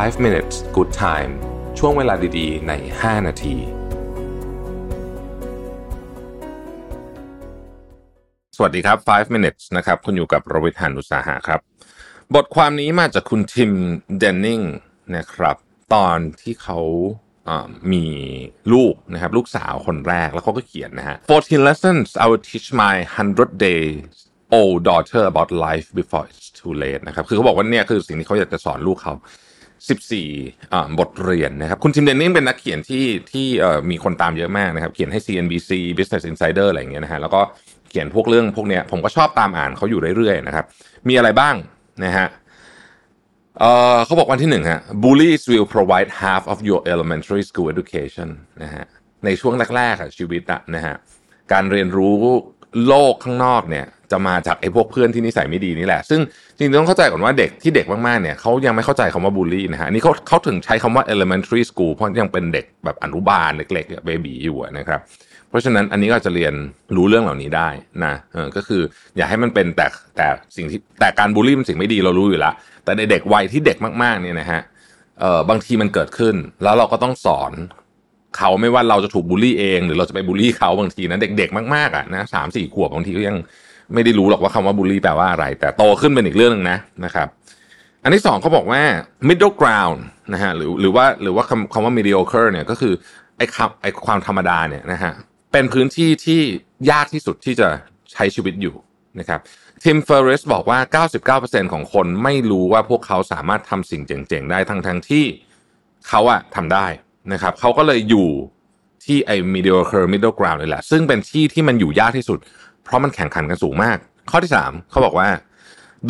5 minutes good time ช่วงเวลาดีๆ ใน 5 นาที สวัสดีครับ 5 minutes นะครับ คุณอยู่กับโรบิทานุสาหะครับ บทความนี้มาจากคุณทิมเดนนิงนะครับ ตอนที่เขาอ่ามีลูกนะครับ ลูกสาวคนแรกแล้วเขาก็เขียนนะฮะ 14 lessons I will teach my 100 days old daughter about life before it's too late นะครับ คือเขาบอกว่าเนี่ยคือสิ่งที่เขาอยากจะสอนลูกเขา 14อ่าบทเรียนนะครับ คุณทิมเดนนิงเป็นนักเขียนที่ที่เอ่อมีคนตามเยอะมากนะครับ เขียนให้ CNBC Business Insider อะไรอย่างเงี้ยนะฮะแล้วก็เขียนพวกเรื่องพวกเนี้ยผมก็ชอบตามอ่านเขาอยู่เรื่อยๆนะครับ มีอะไรบ้างนะฮะเอ่อเขาบอกวันที่หนึ่งฮะ bullies will provide half of your elementary school education นะฮะในช่วงแรกๆอะชีวิตอะนะฮะการเรียนรู้โลกข้างนอกเนี่ย จะมาจากไอ้พวกเพื่อนที่นิสัยไม่ดีนี่แหละ ซึ่งจริงๆต้องเข้าใจก่อนว่าเด็กที่เด็กมากๆเนี่ยเขายังไม่เข้าใจคำว่าบูลลี่นะฮะอันนี้เขาเขาถึงใช้คำว่า elementary school เพราะยังเป็นเด็กแบบอนุบาลเล็กๆเบบีอยู่นะครับเพราะฉะนั้นอันนี้ก็จะเรียนรู้เรื่องเหล่านี้ได้นะเออก็คืออย่าให้มันเป็นแต่แต่สิ่งที่แต่การบูลลี่เป็นสิ่งไม่ดีเรารู้อยู่แล้วแต่ในเด็กวัยที่เด็กมากๆเนี่ยนะฮะเออบางทีมันเกิดขึ้น แล้วเราก็ต้องสอนเขาไม่ว่าเราจะถูกบูลลี่เอง หรือเราจะไปบูลลี่เขาบางทีนะเด็กๆ มากๆอะนะสามสี่ขวบบางทีก็ยัง ไม่ได้รู้หรอกว่าคำว่าบูลลี่แปลว่าอะไร แต่โตขึ้นเป็นอีกเรื่องหนึ่งนะนะครับ อันที่สองเขาบอกว่า middle ground นะฮะหรือหรือว่าหรือว่าคำคำว่า mediocre เนี่ยก็คือไอ้คำไอ้ความธรรมดาเนี่ยนะฮะเป็นพื้นที่ที่ยากที่สุดที่จะใช้ชีวิตอยู่นะครับทิมเฟอร์เรสบอกว่า 99%ของคนไม่รู้ว่าพวกเขาสามารถทำสิ่งเจ๋งๆ ได้ทั้งทั้งๆที่เขาอะทำได้นะครับเขาก็เลยอยู่ที่ไอ้ mediocre middle ground นี่แหละ ซึ่งเป็นที่ที่มันอยู่ยากที่สุด เพราะมันแข่งขันกันสูงมาก ข้อที่ 3 เขาบอกว่า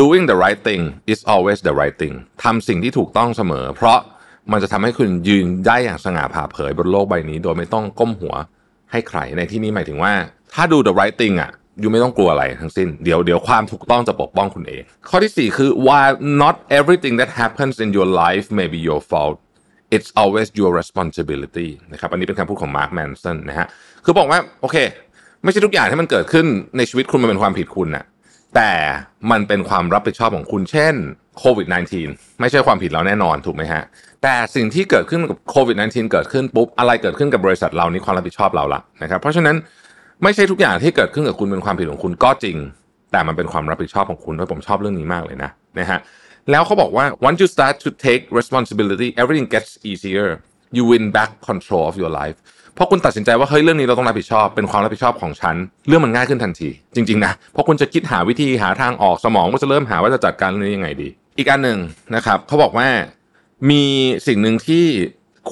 doing the right thing is always the right thing ทำสิ่งที่ถูกต้องเสมอ เพราะมันจะทำให้คุณยืนได้อย่างสง่าผ่าเผยบนโลกใบนี้ โดยไม่ต้องก้มหัวให้ใคร ในที่นี้หมายถึงว่า ถ้าดู the right thing อะยูไม่ต้องกลัวอะไรทั้งสิ้น เดี๋ยวเดี๋ยวความถูกต้องจะปกป้องคุณเอง ข้อที่ 4 คือ while not everything that happens in your life may be your fault it's always your responsibility นะครับ อันนี้เป็นคำพูดของ Mark Manson นะฮะ คือบอกว่า โอเค ไม่ใช่ทุกอย่างที่มันเกิดขึ้นในชีวิตคุณมันเป็นความผิดคุณนะแต่มันเป็นความรับผิดชอบของคุณ เช่นโควิด -19 ไม่ใช่ความผิดเราแน่นอนถูกไหมฮะ แต่สิ่งที่เกิดขึ้นกับโควิด -19 เกิดขึ้นปุ๊บ อะไรเกิดขึ้นกับบริษัทเรานี่ความรับผิดชอบเราละนะครับ เพราะฉะนั้นไม่ใช่ทุกอย่างที่เกิดขึ้นกับคุณเป็นความผิดของคุณก็จริง แต่มันเป็นความรับผิดชอบของคุณด้วยผมชอบเรื่องนี้มากเลยนะนะฮะแล้วเขาบอกว่า once you start to take responsibility everything gets easier you win back control of your life พราะคุณตัดสินใจว่าเฮ้ยเรื่องนี้เราต้องรับผิดชอบเป็นความรับผิดชอบของฉันเรื่องมันง่ายขึ้นทันที จริงๆนะเพราะคุณจะคิดหาวิธีหาทางออกสมองก็จะเริ่มหาว่าจะจัดการเรื่องนี้ยังไงดี อีกอันหนึ่งนะครับเขาบอกว่ามีสิ่งหนึ่งที่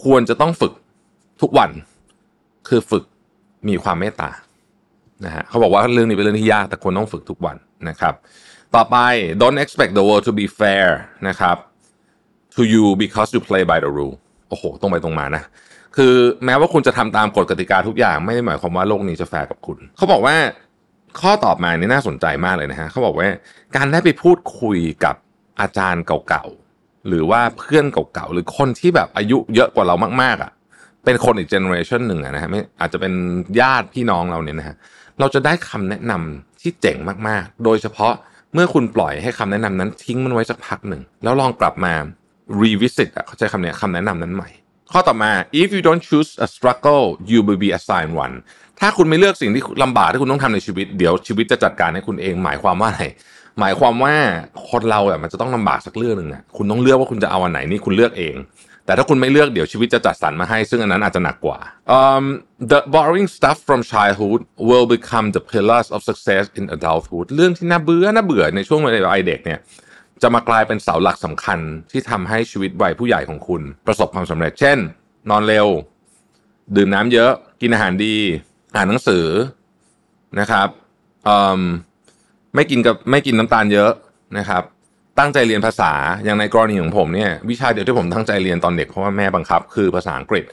ควรจะต้องฝึกทุกวัน คือฝึกมีความเมตตานะฮะเขาบอกว่าเรื่องนี้เป็นเรื่องที่ยากแต่ควรต้องฝึกทุกวันนะครับ ต่อไป don't expect the world to be fair นะครับ to you because you play by the rule โอ้โหตรงไปตรงมานะ คือแม้ว่าคุณจะทำตามกฎกติกาทุกอย่างไม่ได้หมายความว่าโลกนี้จะแฟร์กับคุณ เขาบอกว่าข้อต่อมานี่น่าสนใจมากเลยนะฮะเขาบอกว่าการได้ไปพูดคุยกับอาจารย์เก่าๆ หรือว่าเพื่อนเก่าๆ หรือคนที่แบบอายุเยอะกว่าเรามากๆอะเป็นคนอีกเจเนอเรชันหนึ่งนะฮะไม่อาจจะเป็นญาติพี่น้องเราเนี่ยนะฮะเราจะได้คำแนะนำที่เจ๋งมากๆ โดยเฉพาะเมื่อคุณปล่อยให้คำแนะนำนั้นทิ้งมันไว้สักพักหนึ่ง แล้วลองกลับมา revisit อะเขาใช้คำเนี้ยคำแนะนำนั้นใหม่ ข้อต่อมา if you don't choose a struggle you will be assigned one ถ้าคุณไม่เลือกสิ่งที่ลำบากที่คุณต้องทำในชีวิต เดี๋ยวชีวิตจะจัดการให้คุณเอง หมายความว่าอะไร หมายความว่าคนเราอะมันจะต้องลำบากสักเรื่องหนึ่งอะคุณต้องเลือกว่าคุณจะเอาอันไหนนี่คุณเลือกเอง แต่ถ้าคุณไม่เลือกเดี๋ยวชีวิตจะจัดสรรมาให้ ซึ่งอันนั้นอาจจะหนักกว่า um, the boring stuff from childhood will become the pillars of success in adulthood เรื่องที่น่าเบื่อน่าเบื่อในช่วงวัยเด็กเนี่ย จะมากลายเป็นเสาหลักสำคัญที่ทำให้ชีวิตวัยผู้ใหญ่ของคุณ ประสบความสำเร็จ เช่น นอนเร็ว ดื่มน้ำเยอะ กินอาหารดี อ่านหนังสือนะครับไม่กินกับไม่กินน้ำตาลเยอะนะครับ ตั้งใจเรียนภาษาอย่างในกรณีของผมเนี่ยวิชาเดียวที่ผมตั้งใจเรียนตอนเด็กเพราะว่าแม่บังคับ คือภาษาอังกฤษ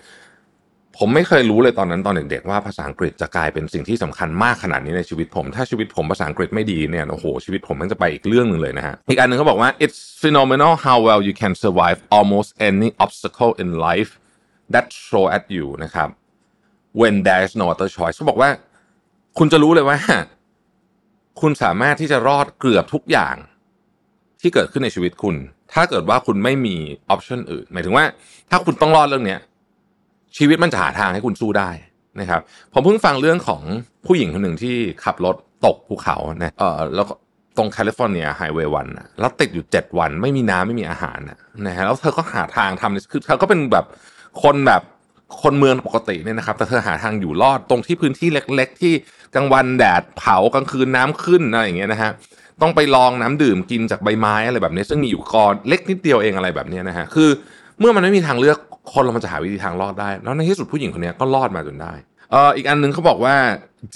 ผมไม่เคยรู้เลยตอนนั้นตอนเด็กๆว่าภาษาอังกฤษจะกลายเป็นสิ่งที่สำคัญมากขนาดนี้ในชีวิตผม ถ้าชีวิตผมภาษาอังกฤษไม่ดีเนี่ยโอ้โหชีวิตผมมันจะไปอีกเรื่องหนึ่งเลยนะฮะอีกอันหนึ่งเขาบอกว่า it's phenomenal how well you can survive almost any obstacle in life that throw at you นะครับ when there is no other choice เขาบอกว่า คุณจะรู้เลยว่า คุณสามารถที่จะรอดเกือบทุกอย่างที่เกิดขึ้นในชีวิตคุณ ถ้าถ้าเกิดว่าคุณไม่มี option อื่น หมายถึงว่า ถ้าคุณต้องรอดเรื่องเนี้ย ชีวิตมันจะหาทางให้คุณสู้ได้นะครับผมเพิ่งฟังเรื่องของผู้หญิงคนหนึ่งที่ขับรถตกภูเขานะเออแล้วตรงแคลิฟอร์เนีย Highway One แล้วติดอยู่ 7 วันไม่มีน้ำไม่มีอาหารนะฮะแล้วเธอก็หาทางทำคือเธอก็เป็นแบบคนแบบคนเมืองปกติเนี่ยนะครับ แต่เธอหาทางอยู่รอดตรงที่พื้นที่เล็ก ๆ ที่กลางวันแดดเผากลางคืนน้ำขึ้นอะไรอย่างเงี้ยนะฮะต้องไปลองน้ำดื่มกินจากใบไม้อะไรแบบนี้ ซึ่งมีอยู่กอเล็กนิดเดียวเองอะไรแบบนี้นะฮะคือ เมื่อมันไม่มีทางเลือก คนเรามันจะหาวิธีทางรอดได้ แล้วในที่สุดผู้หญิงคนนี้ก็รอดมาจนได้เอ่ออีกอันนึงเขาบอกว่า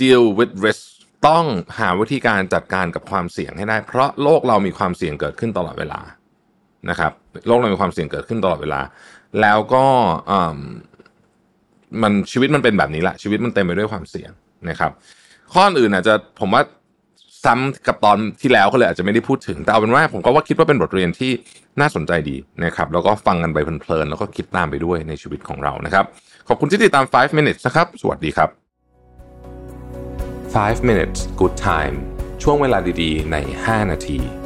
deal with risk ต้องหาวิธีการจัดการกับความเสี่ยงให้ได้ เพราะโลกเรามีความเสี่ยงเกิดขึ้นตลอดเวลานะครับโลกเรามีความเสี่ยงเกิดขึ้นตลอดเวลา แล้วก็มันชีวิตมันเป็นแบบนี้แหละชีวิตมันเต็มไปด้วยความเสี่ยงนะครับ ข้ออื่นอาจจะผมว่า ซ้ำกับตอนที่แล้วก็เลยอาจจะไม่ได้พูดถึง แต่เอาเป็นว่าผมก็ว่าคิดว่าเป็นบทเรียนที่น่าสนใจดีนะครับ แล้วก็ฟังกันไปเพลินๆแล้วก็คิดตามไปด้วยในชีวิตของเรานะครับ ขอบคุณที่ติดตาม 5 minutes นะครับ สวัสดีครับ 5 minutes good time ช่วงเวลาดีๆ ใน 5 นาที